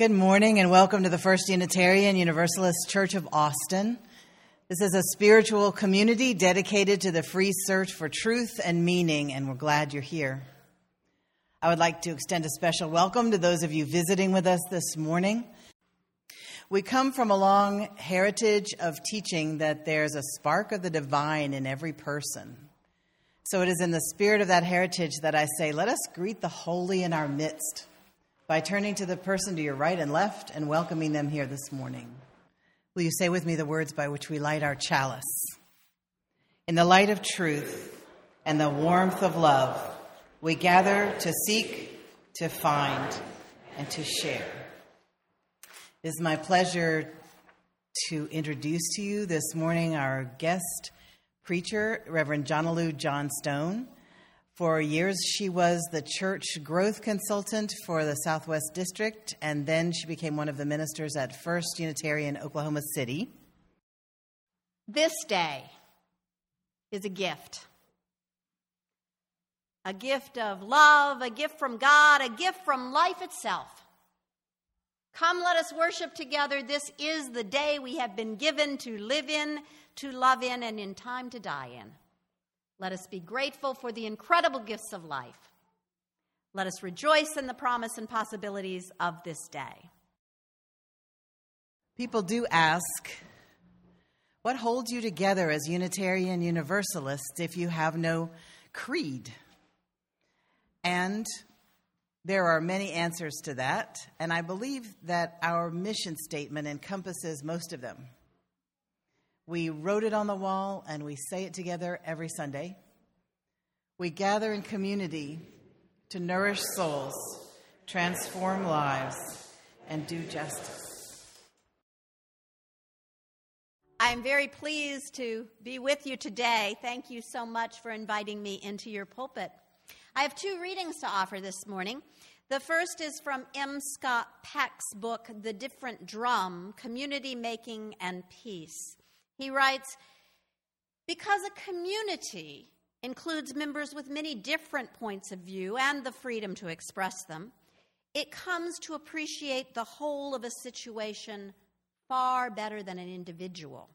Good morning and welcome to the First Unitarian Universalist Church of Austin. This is a spiritual community dedicated to the free search for truth and meaning, and we're glad you're here. I would like to extend a special welcome to those of you visiting with us this morning. We come from a long heritage of teaching that there's a spark of the divine in every person. So it is in the spirit of that heritage that I say, let us greet the holy in our midst by turning to the person to your right and left and welcoming them here this morning. Will you say with me the words by which we light our chalice? In the light of truth and the warmth of love, we gather to seek, to find, and to share. It is my pleasure to introduce to you this morning our guest preacher, Reverend Jonalu Johnstone. For years, she was the church growth consultant for the Southwest District, and then she became one of the ministers at First Unitarian Oklahoma City. This day is a gift a gift of love, a gift from God, a gift from life itself. Come, let us worship together. This is the day we have been given to live in, to love in, and in time to die in. Let us be grateful for the incredible gifts of life. Let us rejoice in the promise and possibilities of this day. People do ask, what holds you together as Unitarian Universalists if you have no creed? And there are many answers to that, and I believe that our mission statement encompasses most of them. We wrote it on the wall and we say it together every Sunday. We gather in community to nourish souls, transform lives, and do justice. I'm very pleased to be with you today. Thank you so much for inviting me into your pulpit. I have two readings to offer this morning. The first is from M. Scott Peck's book, The Different Drum Community Making and Peace. He writes Because a community includes members with many different points of view and the freedom to express them, it comes to appreciate the whole of a situation far better than an individual,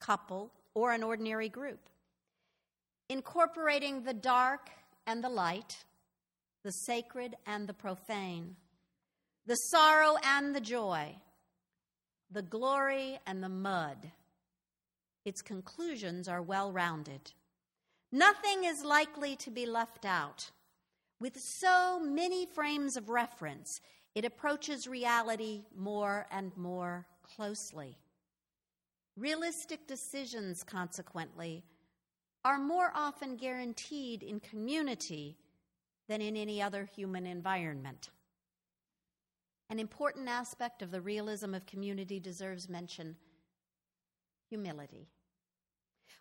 couple, or an ordinary group. Incorporating the dark and the light, the sacred and the profane, the sorrow and the joy, the glory and the mud its conclusions are well rounded. Nothing is likely to be left out. With so many frames of reference, it approaches reality more and more closely. Realistic decisions, consequently, are more often guaranteed in community than in any other human environment. An important aspect of the realism of community deserves mention humility.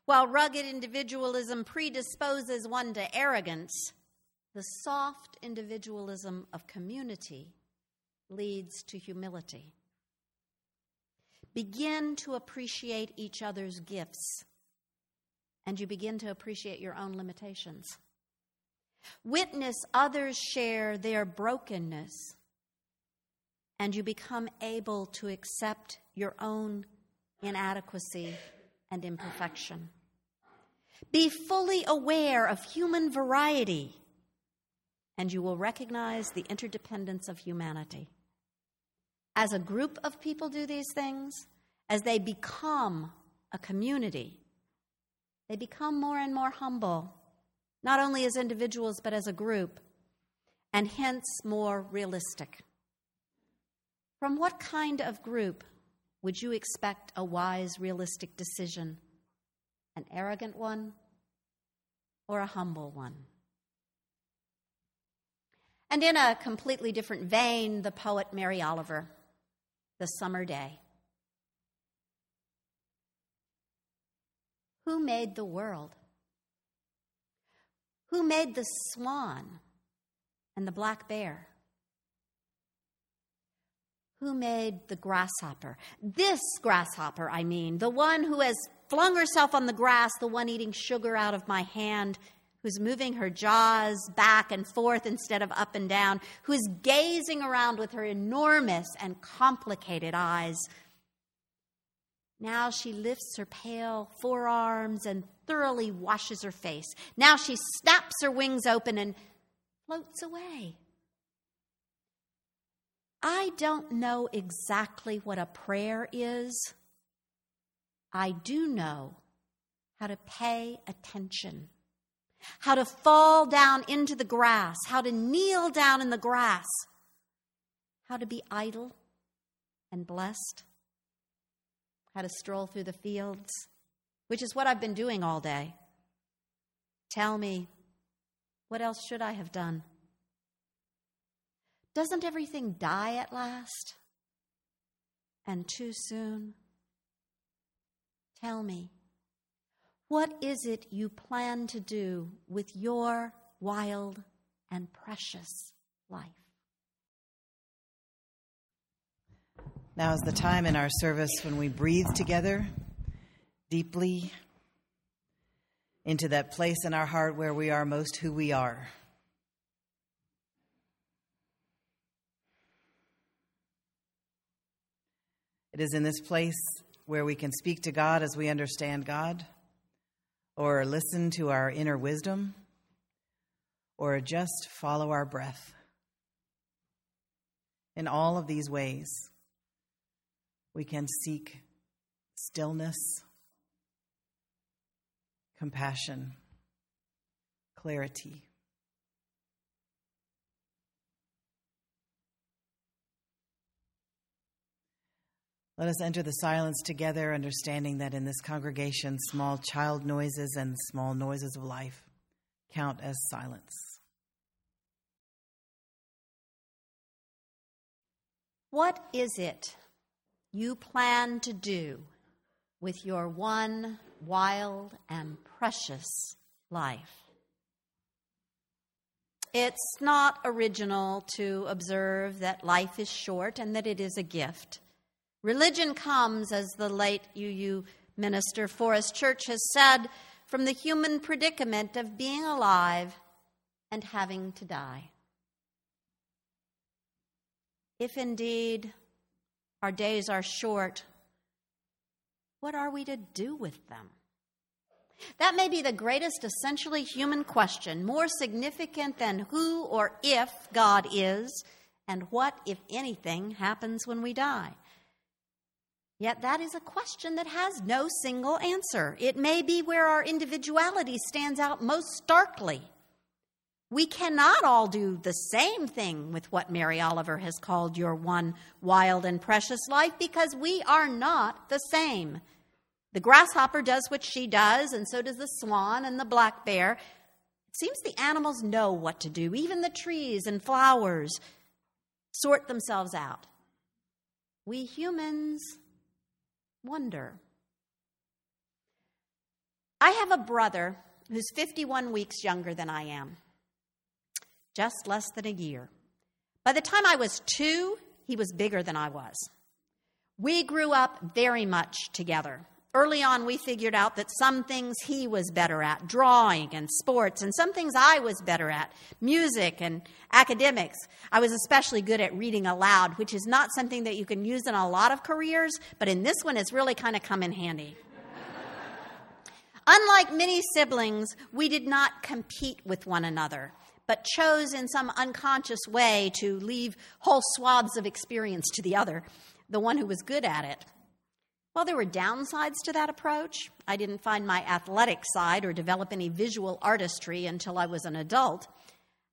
While rugged individualism predisposes one to arrogance, the soft individualism of community leads to humility. Begin to appreciate each other's gifts, and you begin to appreciate your own limitations. Witness others share their brokenness, and you become able to accept your own inadequacy, and imperfection. Be fully aware of human variety, and you will recognize the interdependence of humanity. As a group of people do these things, as they become a community, they become more and more humble, not only as individuals, but as a group, and hence more realistic. From what kind of group would you expect a wise, realistic decision? An arrogant one or a humble one? And in a completely different vein, the poet Mary Oliver, The Summer Day. Who made the world? Who made the swan and the black bear? Who made the grasshopper? This grasshopper, I mean, the one who has flung herself on the grass, the one eating sugar out of my hand, who's moving her jaws back and forth instead of up and down, who is gazing around with her enormous and complicated eyes. Now she lifts her pale forearms and thoroughly washes her face. Now she snaps her wings open and floats away. I don't know exactly what a prayer is. I do know how to pay attention, how to fall down into the grass, how to kneel down in the grass, how to be idle and blessed, how to stroll through the fields, which is what I've been doing all day. Tell me, what else should I have done? Doesn't everything die at last? And too soon? Tell me, what is it you plan to do with your wild and precious life? Now is the time in our service when we breathe together deeply into that place in our heart where we are most who we are. It is in this place where we can speak to God as we understand God, or listen to our inner wisdom, or just follow our breath. In all of these ways, we can seek stillness, compassion, clarity. Let us enter the silence together, understanding that in this congregation, small child noises and small noises of life count as silence. What is it you plan to do with your one wild and precious life? It's not original to observe that life is short and that it is a gift. Religion comes, as the late UU minister Forrest Church has said, from the human predicament of being alive and having to die. If indeed our days are short, what are we to do with them? That may be the greatest essentially human question, more significant than who or if God is, and what, if anything, happens when we die. Yet that is a question that has no single answer. It may be where our individuality stands out most starkly. We cannot all do the same thing with what Mary Oliver has called your one wild and precious life because we are not the same. The grasshopper does what she does, and so does the swan and the black bear. It seems the animals know what to do. Even the trees and flowers sort themselves out. We humans wonder. I have a brother who's 51 weeks younger than I am, just less than a year. By the time I was two, he was bigger than I was. We grew up very much together. Early on, we figured out that some things he was better at, drawing and sports, and some things I was better at, music and academics. I was especially good at reading aloud, which is not something that you can use in a lot of careers, but in this one, it's really kind of come in handy. Unlike many siblings, we did not compete with one another, but chose in some unconscious way to leave whole swaths of experience to the other, the one who was good at it. While there were downsides to that approach, I didn't find my athletic side or develop any visual artistry until I was an adult.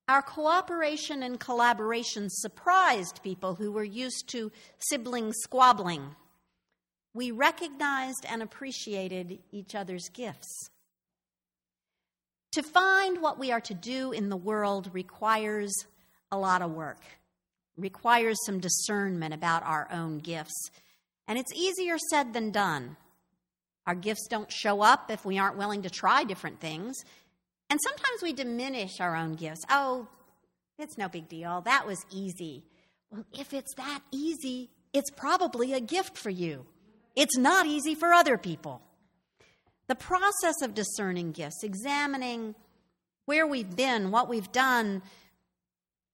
Our cooperation and collaboration surprised people who were used to sibling squabbling. We recognized and appreciated each other's gifts. To find what we are to do in the world requires a lot of work, requires some discernment about our own gifts and it's easier said than done. Our gifts don't show up if we aren't willing to try different things. And sometimes we diminish our own gifts. Oh, it's no big deal. That was easy. Well, if it's that easy, it's probably a gift for you. It's not easy for other people. The process of discerning gifts, examining where we've been, what we've done,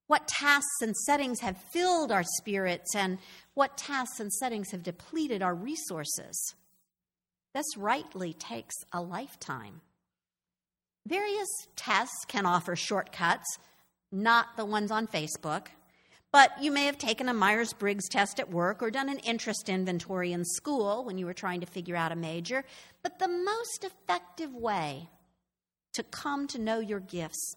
what tasks and settings have filled our spirits, and what tasks and settings have depleted our resources. This rightly takes a lifetime. Various tests can offer shortcuts, not the ones on Facebook. But you may have taken a Myers Briggs test at work or done an interest inventory in school when you were trying to figure out a major. But the most effective way to come to know your gifts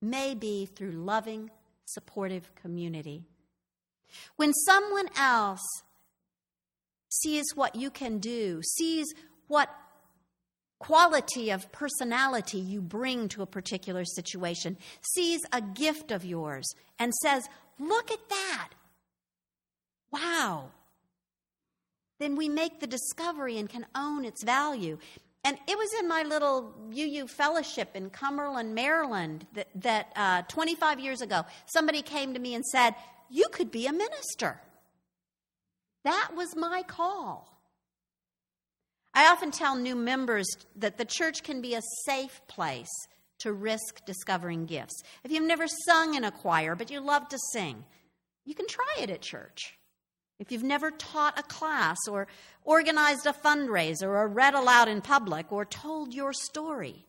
may be through loving, supportive community. When someone else sees what you can do, sees what quality of personality you bring to a particular situation, sees a gift of yours, and says, Look at that. Wow. Then we make the discovery and can own its value. And it was in my little UU fellowship in Cumberland, Maryland, that, that uh, 25 years ago, somebody came to me and said, You could be a minister. That was my call. I often tell new members that the church can be a safe place to risk discovering gifts. If you've never sung in a choir, but you love to sing, you can try it at church. If you've never taught a class or organized a fundraiser or read aloud in public or told your story,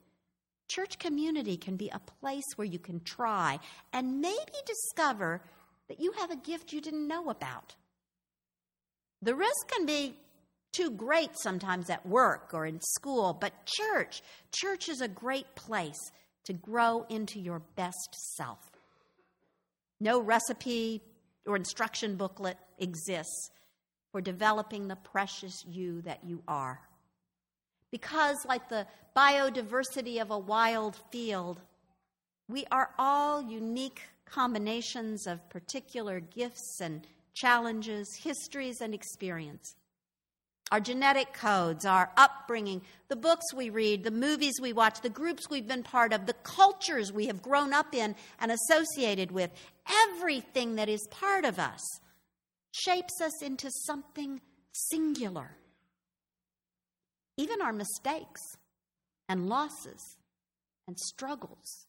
church community can be a place where you can try and maybe discover that you have a gift you didn't know about. The risk can be too great sometimes at work or in school, but church, church is a great place to grow into your best self. No recipe or instruction booklet exists for developing the precious you that you are. Because, like the biodiversity of a wild field, we are all unique combinations of particular gifts and challenges, histories, and experience our genetic codes, our upbringing, the books we read, the movies we watch, the groups we've been part of, the cultures we have grown up in and associated with, everything that is part of us shapes us into something singular. Even our mistakes and losses and struggles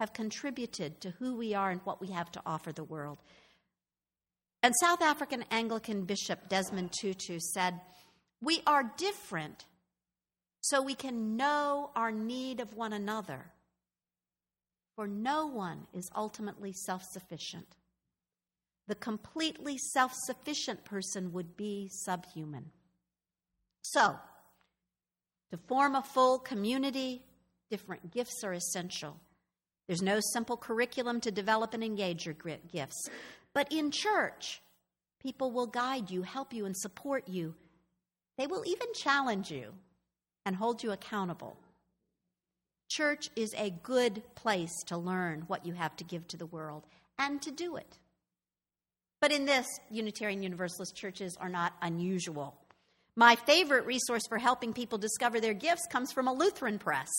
have contributed to who we are and what we have to offer the world. And South African Anglican Bishop Desmond Tutu said, we are different so we can know our need of one another. For no one is ultimately self sufficient. The completely self sufficient person would be subhuman. So, to form a full community, different gifts are essential. There's no simple curriculum to develop and engage your gifts. But in church, people will guide you, help you, and support you they will even challenge you and hold you accountable. Church is a good place to learn what you have to give to the world and to do it. But in this, Unitarian Universalist churches are not unusual. My favorite resource for helping people discover their gifts comes from a Lutheran press.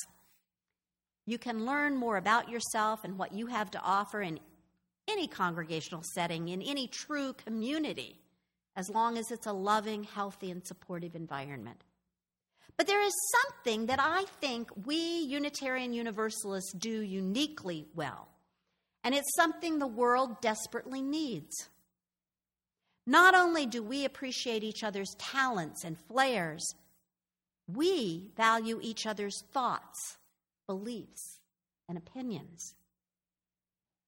You can learn more about yourself and what you have to offer in any congregational setting, in any true community as long as it's a loving, healthy, and supportive environment. But there is something that I think we Unitarian Universalists do uniquely well, and it's something the world desperately needs. Not only do we appreciate each other's talents and flairs, we value each other's thoughts, beliefs, and opinions,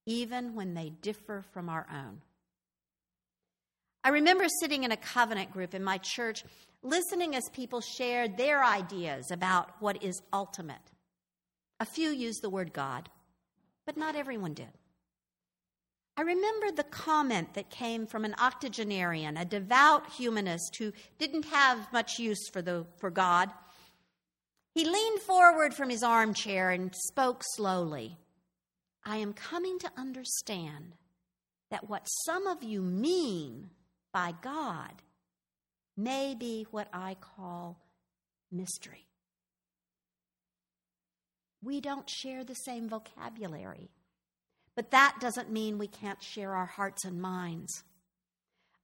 even when they differ from our own. I remember sitting in a covenant group in my church, listening as people shared their ideas about what is ultimate. A few used the word God, but not everyone did. I remember the comment that came from an octogenarian, a devout humanist who didn't have much use for, the, for God. He leaned forward from his armchair and spoke slowly. I am coming to understand that what some of you mean by God may be what I call mystery. We don't share the same vocabulary, but that doesn't mean we can't share our hearts and minds.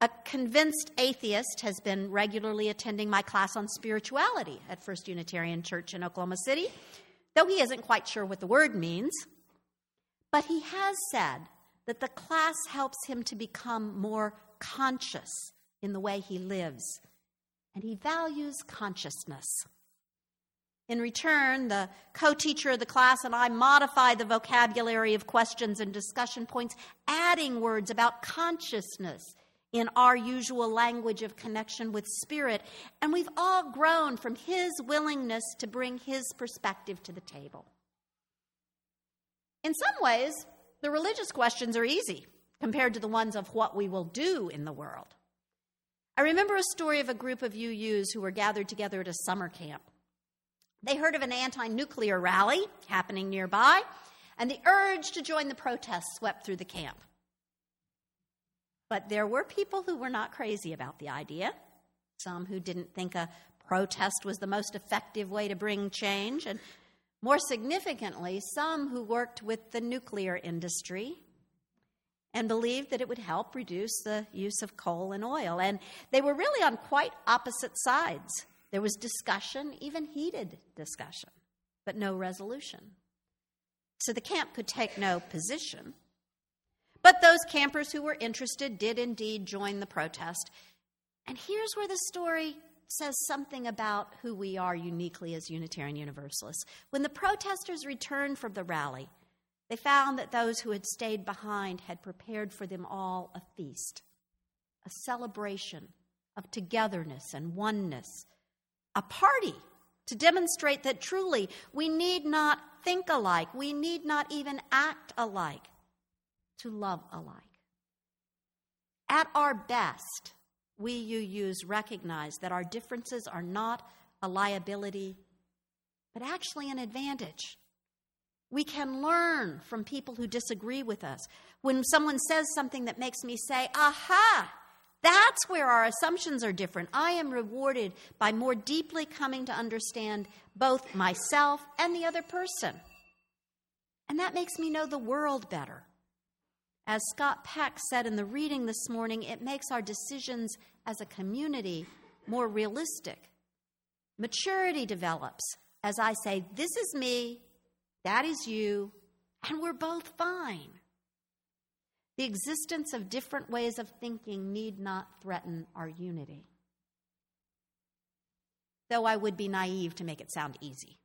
A convinced atheist has been regularly attending my class on spirituality at First Unitarian Church in Oklahoma City. though he isn't quite sure what the word means. But he has said that the class helps him to become more conscious in the way he lives, and he values consciousness. In return, the co teacher of the class and I modify the vocabulary of questions and discussion points, adding words about consciousness in our usual language of connection with spirit. And we've all grown from his willingness to bring his perspective to the table. In some ways, the religious questions are easy compared to the ones of what we will do in the world. I remember a story of a group of UUs who were gathered together at a summer camp. They heard of an anti nuclear rally happening nearby, and the urge to join the protest swept through the camp. But there were people who were not crazy about the idea, some who didn't think a protest was the most effective way to bring change, and more significantly, some who worked with the nuclear industry and believed that it would help reduce the use of coal and oil. And they were really on quite opposite sides. There was discussion, even heated discussion, but no resolution. So the camp could take no position. But those campers who were interested did indeed join the protest. And here's where the story says something about who we are uniquely as Unitarian Universalists. When the protesters returned from the rally, they found that those who had stayed behind had prepared for them all a feast, a celebration of togetherness and oneness a party to demonstrate that truly we need not think alike, we need not even act alike to love alike. At our best, we UUs recognize that our differences are not a liability, but actually an advantage. We can learn from people who disagree with us. When someone says something that makes me say, aha, that's where our assumptions are different. I am rewarded by more deeply coming to understand both myself and the other person. And that makes me know the world better. As Scott Peck said in the reading this morning, it makes our decisions as a community more realistic. Maturity develops as I say, This is me, that is you, and we're both fine. The existence of different ways of thinking need not threaten our unity. Though I would be naive to make it sound easy.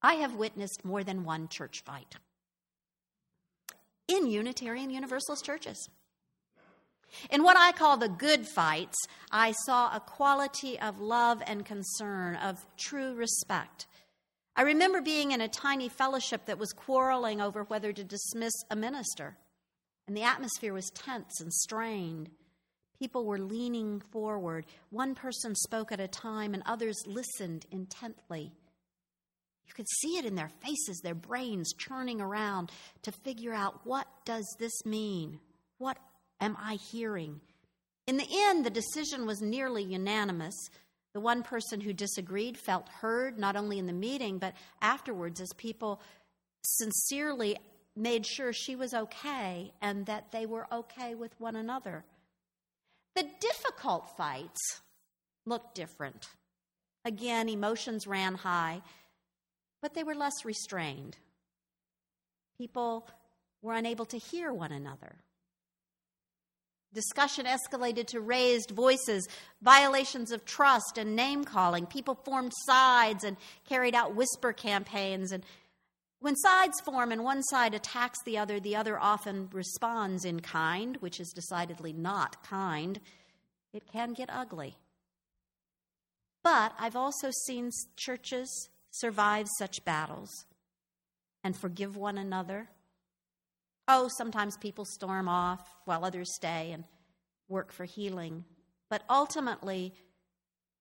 I have witnessed more than one church fight in Unitarian Universalist churches. In what I call the good fights, I saw a quality of love and concern, of true respect. I remember being in a tiny fellowship that was quarreling over whether to dismiss a minister and the atmosphere was tense and strained. People were leaning forward. One person spoke at a time, and others listened intently. You could see it in their faces, their brains churning around to figure out what does this mean? What am I hearing? In the end, the decision was nearly unanimous. The one person who disagreed felt heard not only in the meeting, but afterwards as people sincerely made sure she was okay and that they were okay with one another. The difficult fights looked different. Again, emotions ran high, but they were less restrained. People were unable to hear one another. Discussion escalated to raised voices, violations of trust, and name calling. People formed sides and carried out whisper campaigns and when sides form and one side attacks the other, the other often responds in kind, which is decidedly not kind. It can get ugly. But I've also seen churches survive such battles and forgive one another. Oh, sometimes people storm off while others stay and work for healing. But ultimately,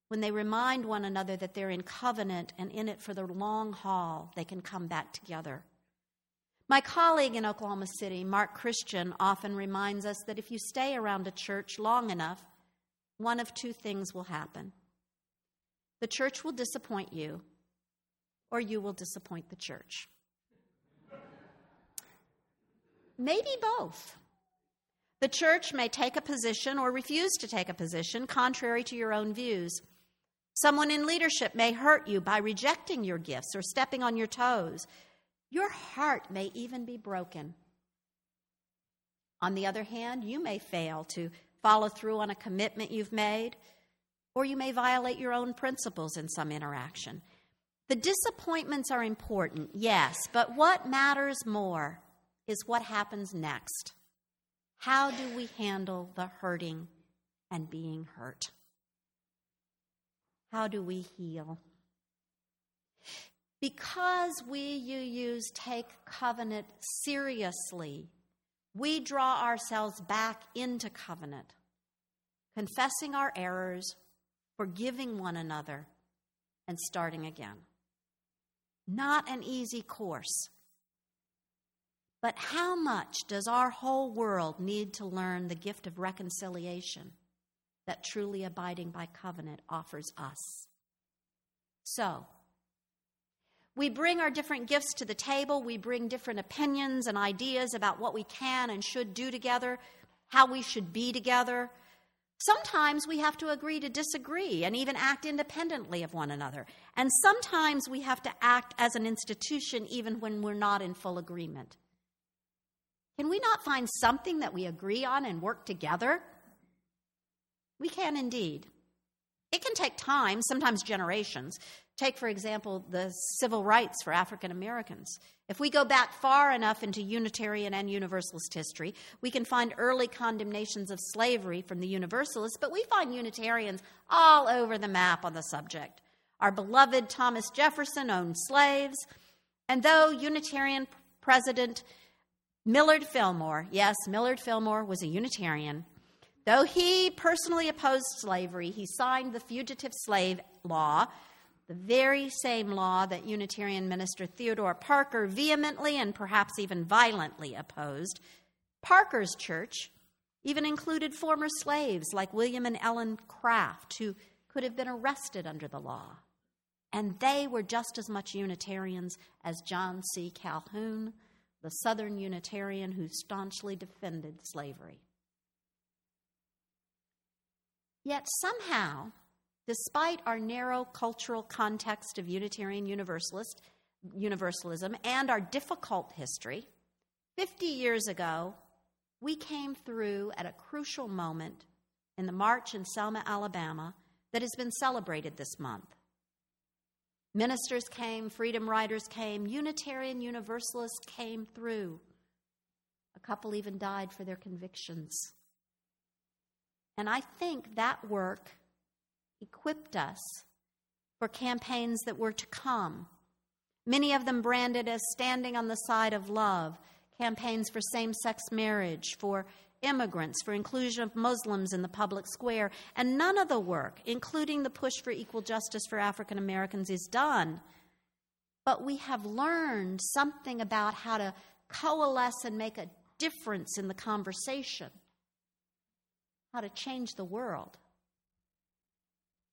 when they remind one another that they're in covenant and in it for the long haul, they can come back together. My colleague in Oklahoma City, Mark Christian, often reminds us that if you stay around a church long enough, one of two things will happen. The church will disappoint you, or you will disappoint the church. Maybe both. The church may take a position or refuse to take a position contrary to your own views. Someone in leadership may hurt you by rejecting your gifts or stepping on your toes. Your heart may even be broken. On the other hand, you may fail to follow through on a commitment you've made, or you may violate your own principles in some interaction. The disappointments are important, yes, but what matters more is what happens next. How do we handle the hurting and being hurt? How do we heal? Because we, UUs, take covenant seriously, we draw ourselves back into covenant, confessing our errors, forgiving one another, and starting again. Not an easy course. But how much does our whole world need to learn the gift of reconciliation that truly abiding by covenant offers us? So, we bring our different gifts to the table. We bring different opinions and ideas about what we can and should do together, how we should be together, Sometimes we have to agree to disagree and even act independently of one another. And sometimes we have to act as an institution even when we're not in full agreement. Can we not find something that we agree on and work together? We can indeed. It can take time, sometimes generations. Take, for example, the civil rights for African Americans. If we go back far enough into Unitarian and Universalist history, we can find early condemnations of slavery from the Universalists, but we find Unitarians all over the map on the subject. Our beloved Thomas Jefferson owned slaves, and though Unitarian President Millard Fillmore, yes, Millard Fillmore was a Unitarian, though he personally opposed slavery, he signed the Fugitive Slave Law the very same law that Unitarian minister Theodore Parker vehemently and perhaps even violently opposed. Parker's church even included former slaves like William and Ellen Craft, who could have been arrested under the law. And they were just as much Unitarians as John C. Calhoun, the Southern Unitarian who staunchly defended slavery. Yet somehow, despite our narrow cultural context of Unitarian Universalist, Universalism and our difficult history, 50 years ago, we came through at a crucial moment in the march in Selma, Alabama, that has been celebrated this month. Ministers came, freedom riders came, Unitarian Universalists came through. A couple even died for their convictions. And I think that work equipped us for campaigns that were to come. Many of them branded as standing on the side of love, campaigns for same sex marriage, for immigrants, for inclusion of Muslims in the public square, and none of the work, including the push for equal justice for African Americans, is done. But we have learned something about how to coalesce and make a difference in the conversation, how to change the world.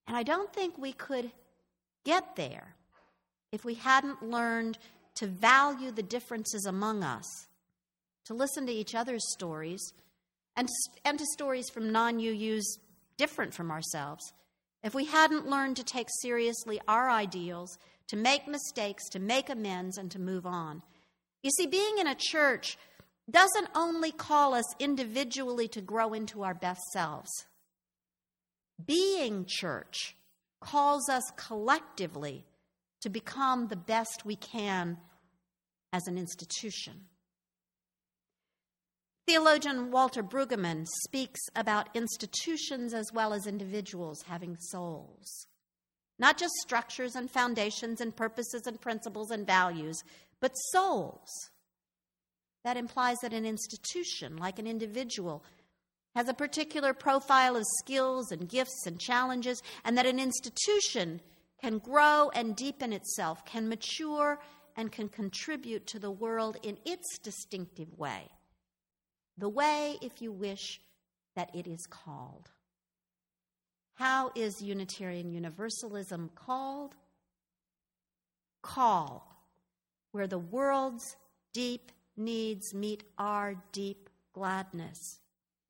And I don't think we could get there if we hadn't learned to value the differences among us, to listen to each other's stories, and, and to stories from non UUs different from ourselves. If we hadn't learned to take seriously our ideals, to make mistakes, to make amends, and to move on. You see, being in a church doesn't only call us individually to grow into our best selves. Being church calls us collectively to become the best we can as an institution. Theologian Walter Brueggemann speaks about institutions as well as individuals having souls. Not just structures and foundations and purposes and principles and values, but souls. That implies that an institution, like an individual, has a particular profile of skills and gifts and challenges, and that an institution can grow and deepen itself, can mature, and can contribute to the world in its distinctive way. The way, if you wish, that it is called. How is Unitarian Universalism called? Call, where the world's deep needs meet our deep gladness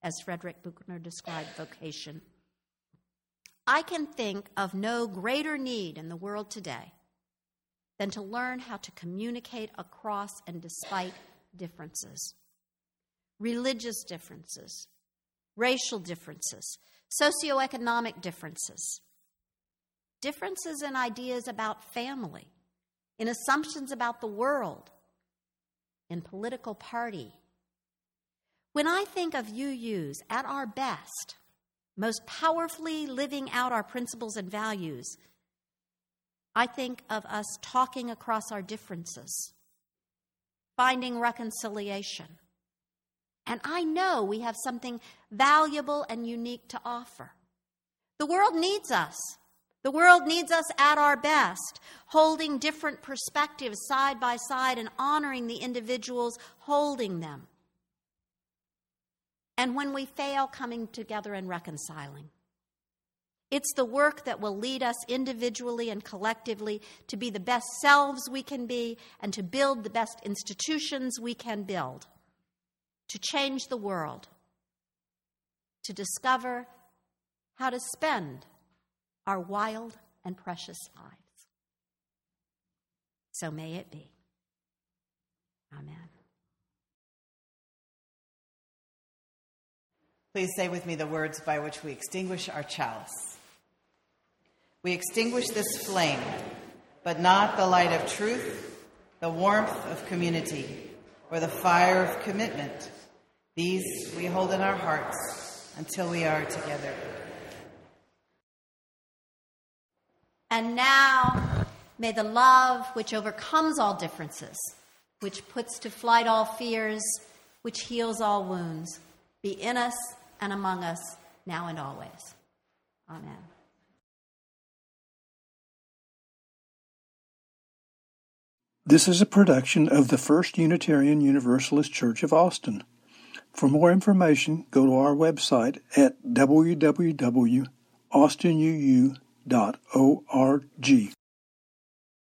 as Frederick Buechner described vocation. I can think of no greater need in the world today than to learn how to communicate across and despite differences religious differences, racial differences, socioeconomic differences, differences in ideas about family, in assumptions about the world, in political party. When I think of UUs at our best, most powerfully living out our principles and values, I think of us talking across our differences, finding reconciliation. And I know we have something valuable and unique to offer. The world needs us. The world needs us at our best, holding different perspectives side by side and honoring the individuals holding them and when we fail, coming together and reconciling. It's the work that will lead us individually and collectively to be the best selves we can be and to build the best institutions we can build, to change the world, to discover how to spend our wild and precious lives. So may it be. Amen. Please say with me the words by which we extinguish our chalice. We extinguish this flame, but not the light of truth, the warmth of community, or the fire of commitment. These we hold in our hearts until we are together. And now, may the love which overcomes all differences, which puts to flight all fears, which heals all wounds, be in us and among us now and always. Amen. This is a production of the First Unitarian Universalist Church of Austin. For more information, go to our website at www.austinuu.org.